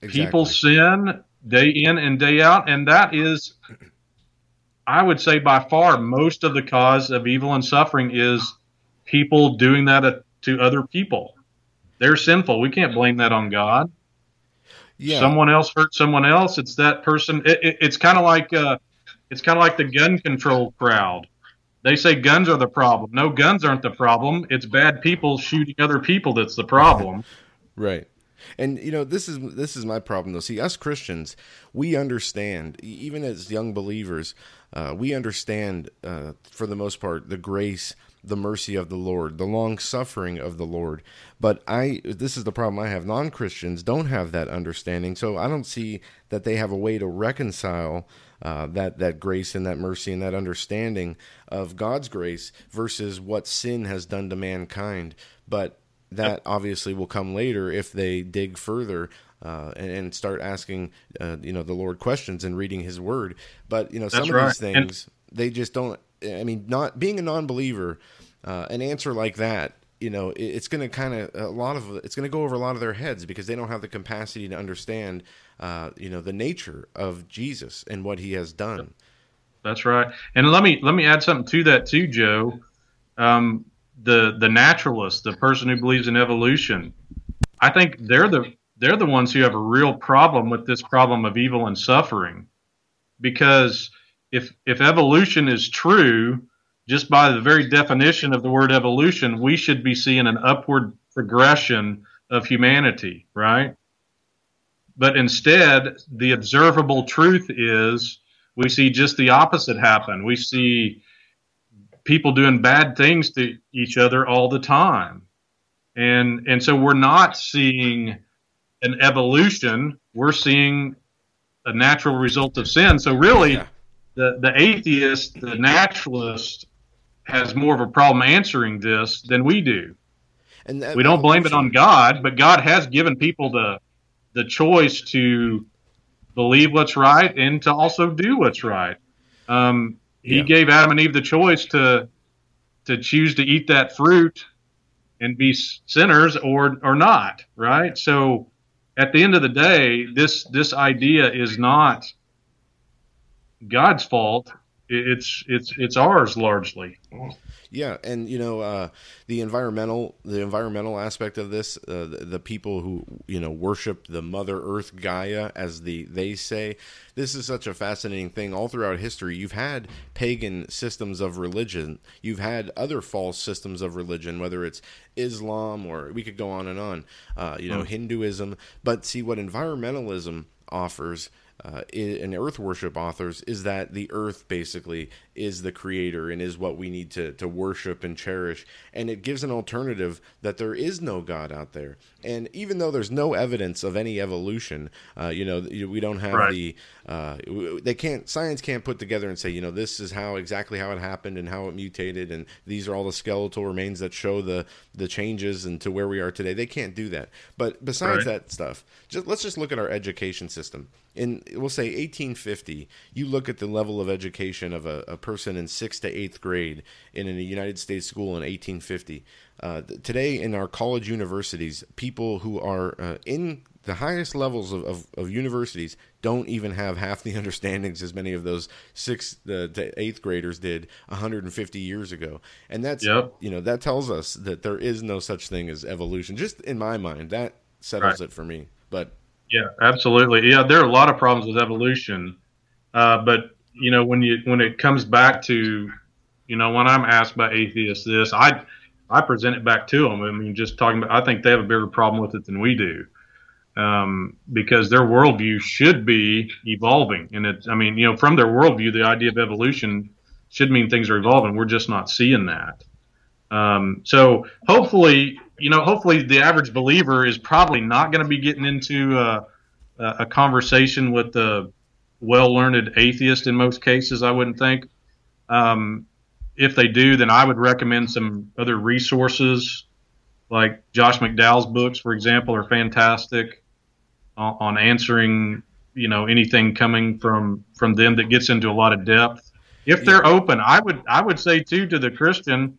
People sin day in and day out, and that is, I would say, by far most of the cause of evil and suffering is people doing that to other people. They're sinful. We can't blame that on God. Yeah. Someone else hurt someone else. It's that person. It, it, it's kind of like uh, it's kind of like the gun control crowd. They say guns are the problem. No, guns aren't the problem. It's bad people shooting other people that's the problem. Right. And you know this is this is my problem though. See, us Christians, we understand, even as young believers, uh, we understand uh, for the most part the grace, the mercy of the Lord, the long suffering of the Lord. But I, this is the problem I have. Non Christians don't have that understanding, so I don't see that they have a way to reconcile uh, that that grace and that mercy and that understanding of God's grace versus what sin has done to mankind. But that obviously will come later if they dig further uh, and, and start asking, uh, you know, the Lord questions and reading His Word. But you know, some That's of right. these And- things they just don't. I mean, not being a non-believer, uh, an answer like that, you know, it's going to kind of a lot of it's going to go over a lot of their heads because they don't have the capacity to understand, uh, you know, the nature of Jesus and what He has done. That's right. And let me let me add something to that too, Joe. Um, the the naturalist, the person who believes in evolution, I think they're the they're the ones who have a real problem with this problem of evil and suffering, because if if evolution is true, just by the very definition of the word evolution, we should be seeing an upward progression of humanity, right? But instead, the observable truth is we see just the opposite happen. We see people doing bad things to each other all the time. And and so we're not seeing an evolution, we're seeing a natural result of sin. So really the, the atheist, the naturalist has more of a problem answering this than we do. And that we don't blame it on God, but God has given people the the choice to believe what's right and to also do what's right. Um, he Yeah. gave Adam and Eve the choice to to choose to eat that fruit and be sinners or or not, right? So at the end of the day, this this idea is not God's fault. It- It's it's it's ours largely. Yeah, and you know uh, the environmental the environmental aspect of this, uh, the, the people who you know worship the Mother Earth Gaia, as the they say, this is such a fascinating thing. All throughout history, you've had pagan systems of religion, you've had other false systems of religion, whether it's Islam or we could go on and on, uh, you know, Mm. Hinduism. But see what environmentalism offers uh, i- and earth worship authors is that the earth basically is the creator and is what we need to, to worship and cherish. And it gives an alternative that there is no God out there. And even though there's no evidence of any evolution, uh, you know, we don't have Right. the, uh, they can't, science can't put together and say, you know, this is how exactly how it happened and how it mutated. And these are all the skeletal remains that show the, the changes and to where we are today. They can't do that. But besides Right. that stuff, just let's just look at our education system. In we'll say 1850, you look at the level of education of a, a person in sixth to eighth grade in a United States school in 1850. Uh, today, in our college universities, people who are uh, in the highest levels of, of, of universities don't even have half the understandings as many of those sixth uh, to eighth graders did 150 years ago. And that's Yep. you know that tells us that there is no such thing as evolution. Just in my mind, that settles Right. it for me. But Yeah, absolutely. Yeah, there are a lot of problems with evolution, uh, but you know when you when it comes back to, you know, when I'm asked by atheists this, I I present it back to them. I mean, just talking about, I think they have a bigger problem with it than we do, um, because their worldview should be evolving, and it's I mean, you know, from their worldview, the idea of evolution should mean things are evolving. We're just not seeing that. Um, so hopefully, you know, hopefully the average believer is probably not going to be getting into uh, a, a conversation with the well-learned atheist in most cases. I wouldn't think. Um, if they do, then I would recommend some other resources, like Josh McDowell's books, for example, are fantastic on, on answering you know anything coming from from them that gets into a lot of depth. If they're open, I would I would say too to the Christian,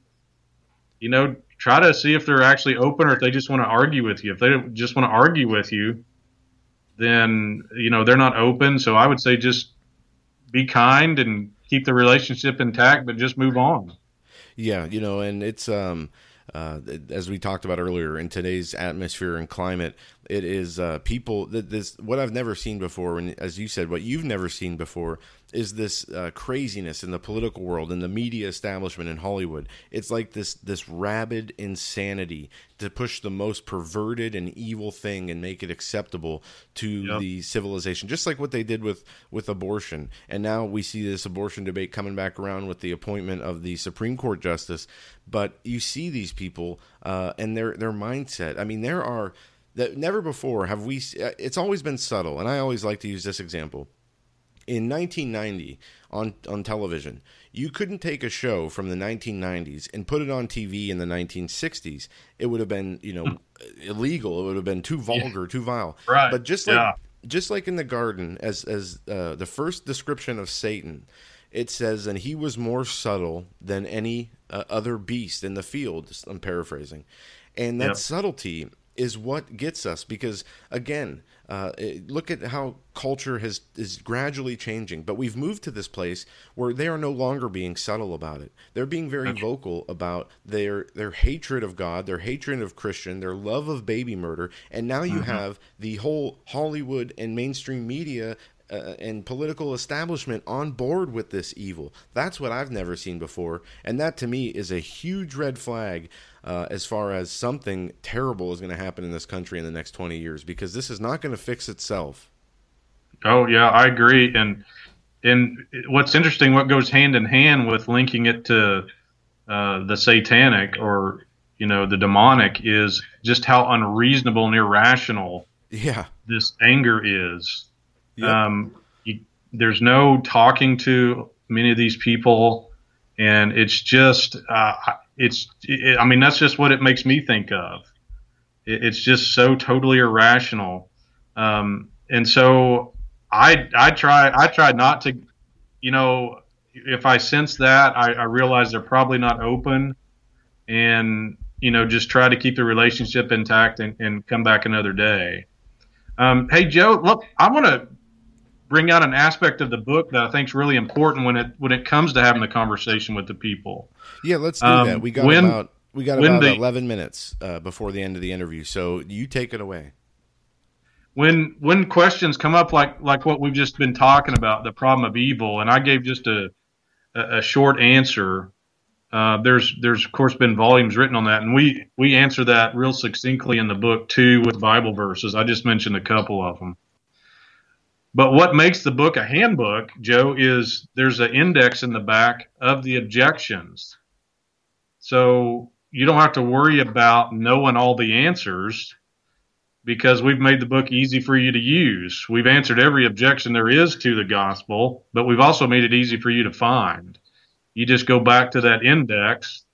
you know, try to see if they're actually open or if they just want to argue with you. If they just want to argue with you, then you know they're not open. So I would say just be kind and keep the relationship intact, but just move on. Yeah, you know, and it's um uh, as we talked about earlier in today's atmosphere and climate, it is uh, people that this what I've never seen before, and as you said, what you've never seen before is this uh, craziness in the political world and the media establishment in Hollywood. It's like this this rabid insanity to push the most perverted and evil thing and make it acceptable to Yep. the civilization, just like what they did with with abortion. And now we see this abortion debate coming back around with the appointment of the Supreme Court justice. But you see these people uh, and their their mindset. I mean, there are that never before have we. uh, It's always been subtle, and I always like to use this example. In 1990 on on television you couldn't take a show from the 1990s and put it on TV in the 1960s it would have been you know illegal. It would have been too vulgar too vile. Right, but just like yeah. just like in the garden as as uh, the first description of Satan it says and he was more subtle than any uh, other beast in the field I'm paraphrasing. And that Yep. subtlety is what gets us because again uh, look at how culture has is gradually changing but we've moved to this place where they are no longer being subtle about it. They're being very vocal about their their hatred of god their hatred of christian their love of baby murder and now you have the whole hollywood and mainstream media uh, and political establishment on board with this evil. That's what I've never seen before, and that to me is a huge red flag uh, as far as something terrible is going to happen in this country in the next twenty years because this is not going to fix itself. Oh yeah, I agree. And and what's interesting, what goes hand in hand with linking it to uh, the satanic or you know the demonic is just how unreasonable and irrational Yeah, this anger is. Yep. Um, you, there's no talking to many of these people, and it's just uh, it's it, I mean that's just what it makes me think of. It, it's just so totally irrational, um, and so I I try I try not to, you know, if I sense that I, I realize they're probably not open, and you know just try to keep the relationship intact and, and come back another day. Um, hey Joe, look, I want to bring out an aspect of the book that I think is really important when it when it comes to having the conversation with the people. yeah. Let's do Um, that. We got when- about we got about the- eleven minutes uh, before the end of the interview, so you take it away. when when questions come up like like what we've just been talking about the problem of evil and i gave just a a, a short answer uh, there's there's of course been volumes written on that and we we answer that real succinctly in the book too with bible verses i just mentioned a couple of them but what makes the book a handbook joe is there's an index in the back of the objections so you don't have to worry about knowing all the answers because we've made the book easy for you to use. We've answered every objection there is to the gospel, but we've also made it easy for you to find. You just go back to that index,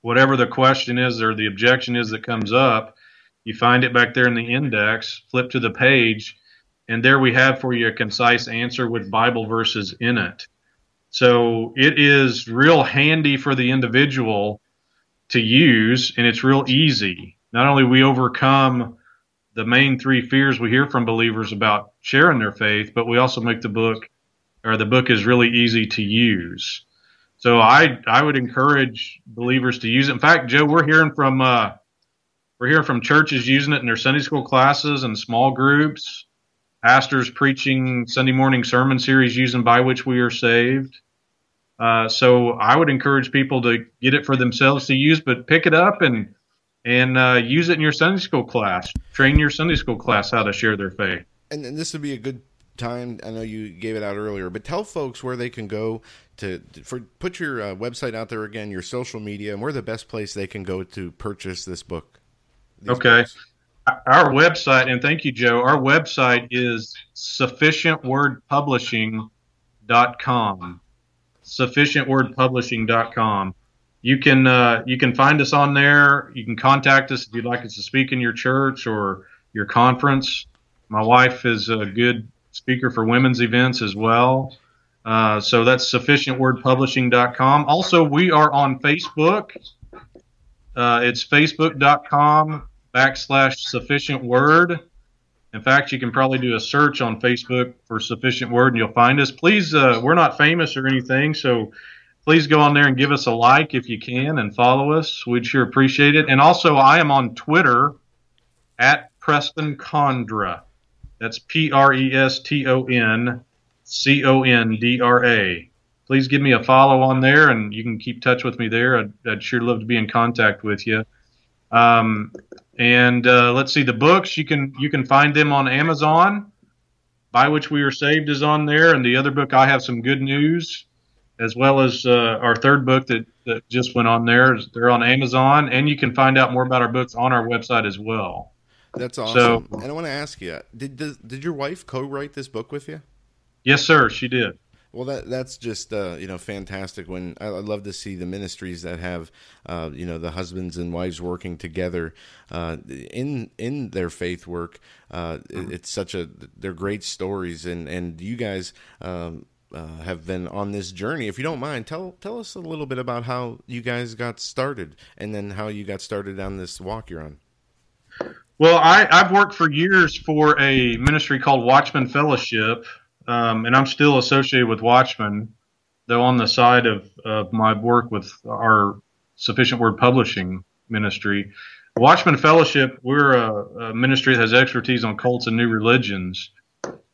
whatever the question is or the objection is that comes up, you find it back there in the index, flip to the page, and there we have for you a concise answer with Bible verses in it. So it is real handy for the individual to use, and it's real easy. Not only we overcome the main three fears we hear from believers about sharing their faith, but we also make the book, or the book is really easy to use. So I I would encourage believers to use it. In fact, Joe, we're hearing from uh, we're hearing from churches using it in their Sunday school classes and small groups, pastors preaching Sunday morning sermon series using by which we are saved. Uh, so I would encourage people to get it for themselves to use, but pick it up and and uh, use it in your Sunday school class. Train your Sunday school class how to share their faith. and, and this would be a good time. I know you gave it out earlier, but tell folks where they can go to for put your uh, website out there again, your social media, and where the best place they can go to purchase this book. Okay. books. Our website, and thank you, Joe. Our website is sufficientwordpublishing.com. Sufficientwordpublishing.com. You can uh, you can find us on there. You can contact us if you'd like us to speak in your church or your conference. My wife is a good speaker for women's events as well. Uh, so that's sufficientwordpublishing.com. Also, we are on Facebook. Uh, it's facebook.com backslash sufficient word. In fact, you can probably do a search on Facebook for sufficient word and you'll find us. Please, uh, we're not famous or anything, so please go on there and give us a like if you can and follow us. We'd sure appreciate it. And also, I am on Twitter at Preston Condra. That's P R E S T O N C O N D R A. Please give me a follow on there, and you can keep touch with me there. I'd, I'd sure love to be in contact with you. Um, and uh, let's see the books. You can you can find them on Amazon. By which we are saved is on there, and the other book I have some good news, as well as uh, our third book that, that just went on there. They're on Amazon, and you can find out more about our books on our website as well. That's awesome. So, and I want to ask you: Did did, did your wife co-write this book with you? Yes, sir. She did. Well, that that's just uh, you know fantastic. When I, I, love to see the ministries that have uh, you know the husbands and wives working together uh, in in their faith work. Uh, it, it's such a they're great stories, and and you guys. Um, uh, have been on this journey. If you don't mind, tell tell us a little bit about how you guys got started, and then how you got started on this walk you're on. Well, I, I've worked for years for a ministry called Watchman Fellowship, um, and I'm still associated with Watchman, though on the side of, of my work with our Sufficient Word Publishing ministry. Watchman Fellowship, we're a, a ministry that has expertise on cults and new religions.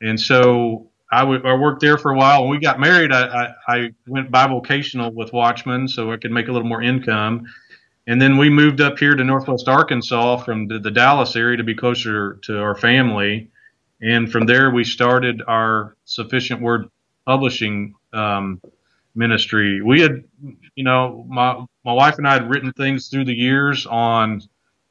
And so I, w- I worked there for a while. When we got married, I, I, I went bivocational with Watchman so I could make a little more income. And then we moved up here to Northwest Arkansas from the, the Dallas area to be closer to our family. And from there, we started our Sufficient Word Publishing um, ministry. We had, you know, my my wife and I had written things through the years on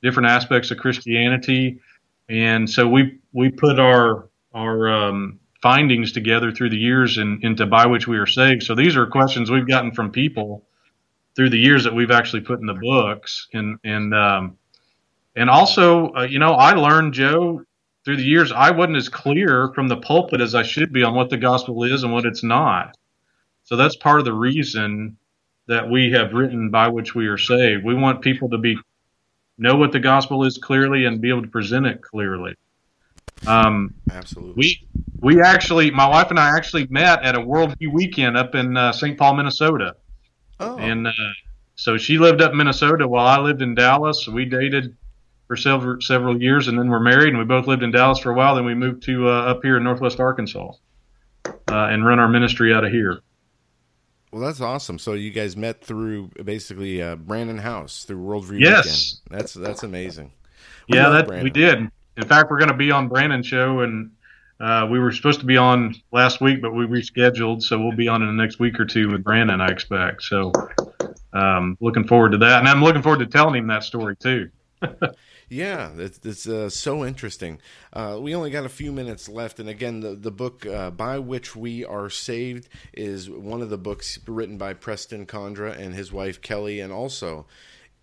different aspects of Christianity, and so we we put our our um, findings together through the years and into by which we are saved. So these are questions we've gotten from people through the years that we've actually put in the books, and and um, and also, uh, you know, I learned Joe through the years, I wasn't as clear from the pulpit as I should be on what the gospel is and what it's not. So that's part of the reason that we have written by which we are saved. We want people to be know what the gospel is clearly and be able to present it clearly. Um, Absolutely. We we actually, my wife and I actually met at a Worldview weekend up in uh, St. Paul, Minnesota. Oh. And uh, so she lived up in Minnesota while I lived in Dallas. We dated for several several years, and then we're married, and we both lived in Dallas for a while. Then we moved to uh, up here in Northwest Arkansas uh, and run our ministry out of here. Well, that's awesome. So you guys met through basically uh, Brannon Howse through Worldview yes. Weekend. That's that's amazing. We yeah, that Brannon. we did. In fact, we're going to be on Brannon's show, and uh, we were supposed to be on last week, but we rescheduled, so we'll be on in the next week or two with Brannon, I expect. So, um, looking forward to that, and I'm looking forward to telling him that story too. Yeah, it's, it's uh, so interesting. Uh, we only got a few minutes left, and again, the the book uh, by which we are saved is one of the books written by Preston Condra and his wife Kelly, and also,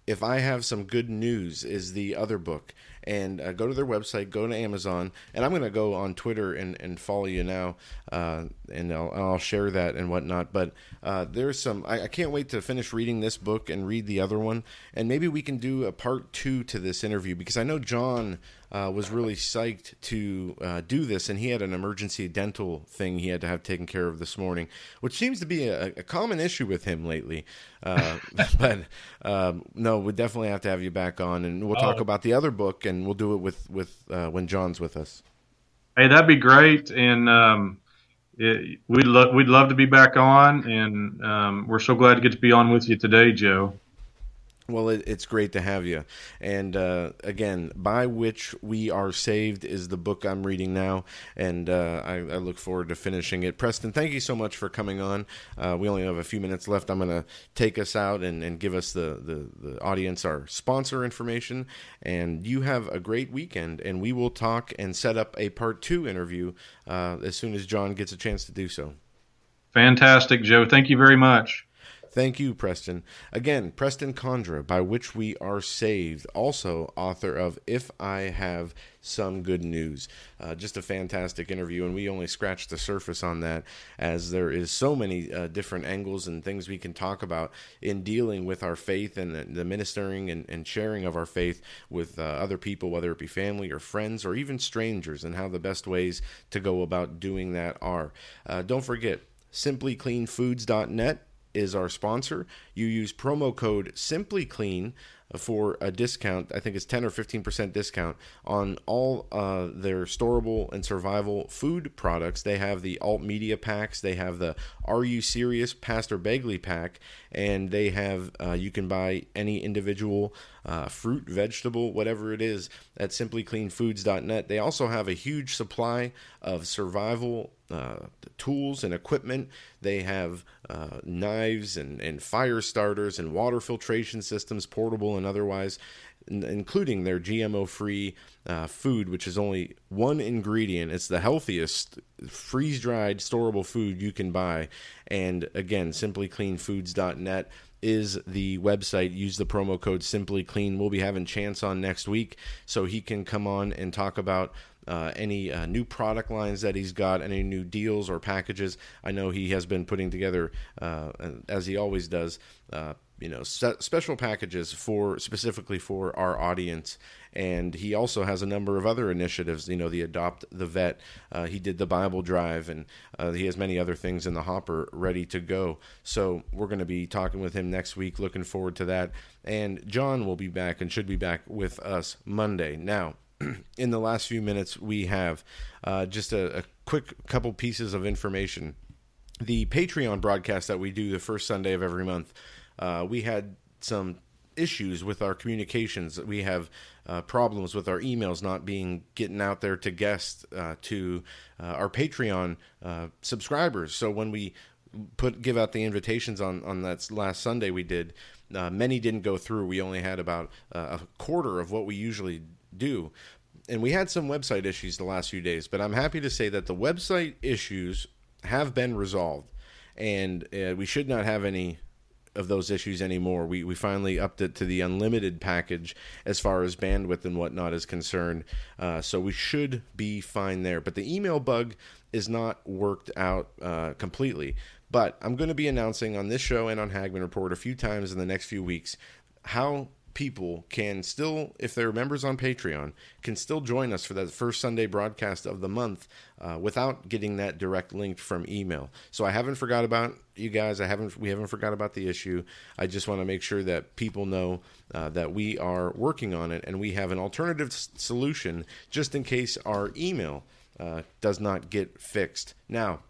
if I have some good news, is the other book and uh, go to their website, go to Amazon, and I'm going to go on Twitter and, and follow you now, uh, and I'll, I'll, share that and whatnot. But uh, there's some, I, I, can't wait to finish reading this book and read the other one, and maybe we can do a part two to this interview because I know John uh, was really psyched to uh, do this, and he had an emergency dental thing he had to have taken care of this morning, which seems to be a, a common issue with him lately. Uh, but um, no, we definitely have to have you back on, and we'll talk oh. about the other book, and we'll do it with with uh, when John's with us. Hey, that'd be great, and. Um, it, we'd love we'd love to be back on, and um, we're so glad to get to be on with you today, Joe. Well, it, it's great to have you. And uh, again, By Which We Are Saved is the book I'm reading now, and uh, I, I, look forward to finishing it. Preston, thank you so much for coming on. Uh, we only have a few minutes left. I'm going to take us out and, and give us the, the, the, audience our sponsor information. And you have a great weekend, and we will talk and set up a part two interview uh, as soon as John gets a chance to do so. Fantastic, Joe. Thank you very much. Thank you, Preston. Again, Preston Condra, by which we are saved, also author of If I Have Some Good News. Uh, just a fantastic interview, and we only scratched the surface on that, as there is so many uh, different angles and things we can talk about in dealing with our faith and the, ministering and, and, sharing of our faith with uh, other people, whether it be family or friends or even strangers, and how the best ways to go about doing that are. Uh, don't forget, simplycleanfoods.net is our sponsor. You use promo code SimplyClean for a discount. I think it's 10 or 15% discount on all uh, their storable and survival food products. They have the alt media packs, they have the Are You Serious Pastor Begley pack, and they have, uh, you can buy any individual uh, fruit, vegetable, whatever it is at simplycleanfoods.net. They also have a huge supply of survival uh, tools and equipment. They have uh, knives and, and fire starters and water filtration systems, portable and otherwise, including their GMO free uh, food, which is only one ingredient. It's the healthiest freeze dried, storable food you can buy. And again, simplycleanfoods.net is the website. Use the promo code Simply Clean. We'll be having Chance on next week, so he can come on and talk about uh, any uh, new product lines that he's got, any new deals or packages. I know he has been putting together, uh, as he always does, uh, you know, special packages for specifically for our audience. And he also has a number of other initiatives. You know, the Adopt the Vet. Uh, he did the Bible Drive, and uh, he has many other things in the hopper ready to go. So we're going to be talking with him next week. Looking forward to that. And John will be back and should be back with us Monday. Now, in the last few minutes, we have uh, just a, a quick couple pieces of information. The Patreon broadcast that we do the first Sunday of every month, uh, we had some issues with our communications. We have uh, problems with our emails not being getting out there to guests uh, to uh, our Patreon uh, subscribers. So when we put give out the invitations on on that last Sunday we did, uh, many didn't go through. We only had about uh, a quarter of what we usually do. And we had some website issues the last few days, but I'm happy to say that the website issues have been resolved, and we should not have any of those issues anymore. We we finally upped it to the unlimited package as far as bandwidth and whatnot is concerned. Uh, so we should be fine there. But the email bug is not worked out uh, completely. But I'm going to be announcing on this show and on Hagmann Report a few times in the next few weeks how people can still, if they're members on Patreon, can still join us for that first Sunday broadcast of the month uh, without getting that direct link from email. So I haven't forgot about you guys. I haven't. We haven't forgot about the issue. I just want to make sure that people know uh, that we are working on it and we have an alternative s- solution just in case our email uh, does not get fixed. Now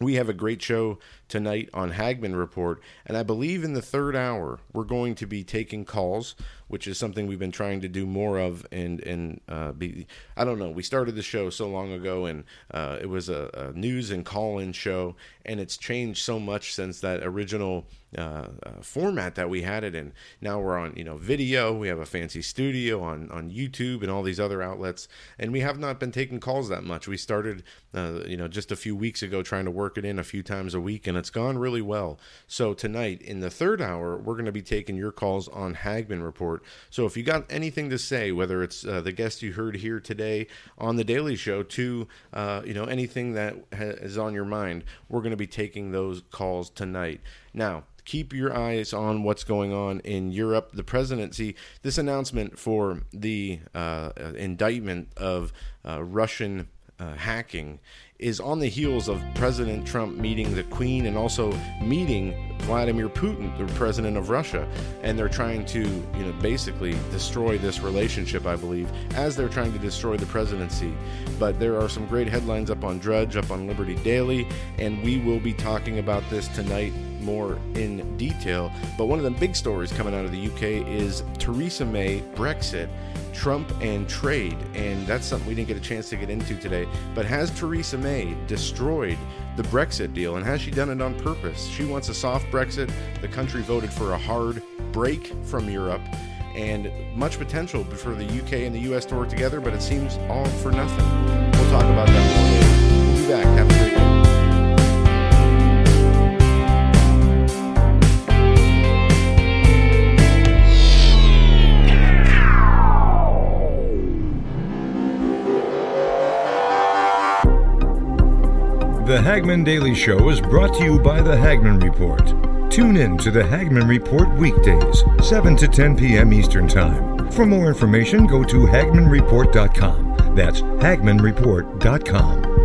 we have a great show tonight on Hagmann Report, and I believe in the third hour we're going to be taking calls, which is something we've been trying to do more of. And and uh, be I don't know, we started the show so long ago, and uh, it was a, a news and call-in show, and it's changed so much since that original uh, uh, format that we had it in. Now we're on you know video. We have a fancy studio on on YouTube and all these other outlets, and we have not been taking calls that much. We started uh, you know just a few weeks ago trying to work it in a few times a week, and it's gone really well. So tonight in the third hour, we're going to be taking your calls on Hagmann Report. So if you got anything to say, whether it's uh, the guest you heard here today on the Daily Show, to uh, you know anything that ha- is on your mind, we're going to be taking those calls tonight. Now keep your eyes on what's going on in Europe. The presidency, this announcement for the uh, indictment of uh, Russian uh, hacking is on the heels of President Trump meeting the Queen and also meeting Vladimir Putin, the president of Russia, and they're trying to, you know, basically destroy this relationship. I believe as they're trying to destroy the presidency. But there are some great headlines up on Drudge, up on Liberty Daily, and we will be talking about this tonight more in detail. But one of the big stories coming out of the UK is Theresa May, Brexit, Trump, and trade. And that's something we didn't get a chance to get into today. But has Theresa May destroyed the Brexit deal? And has she done it on purpose? She wants a soft Brexit. The country voted for a hard break from Europe. And much potential for the UK and the US to work together, but it seems all for nothing. We'll talk about that more later. We'll be back. Have a great day. The Hagmann Daily Show is brought to you by The Hagmann Report. Tune in to The Hagmann Report weekdays, 7 to 10 p.m. Eastern Time. For more information, go to HagmannReport.com. That's HagmannReport.com.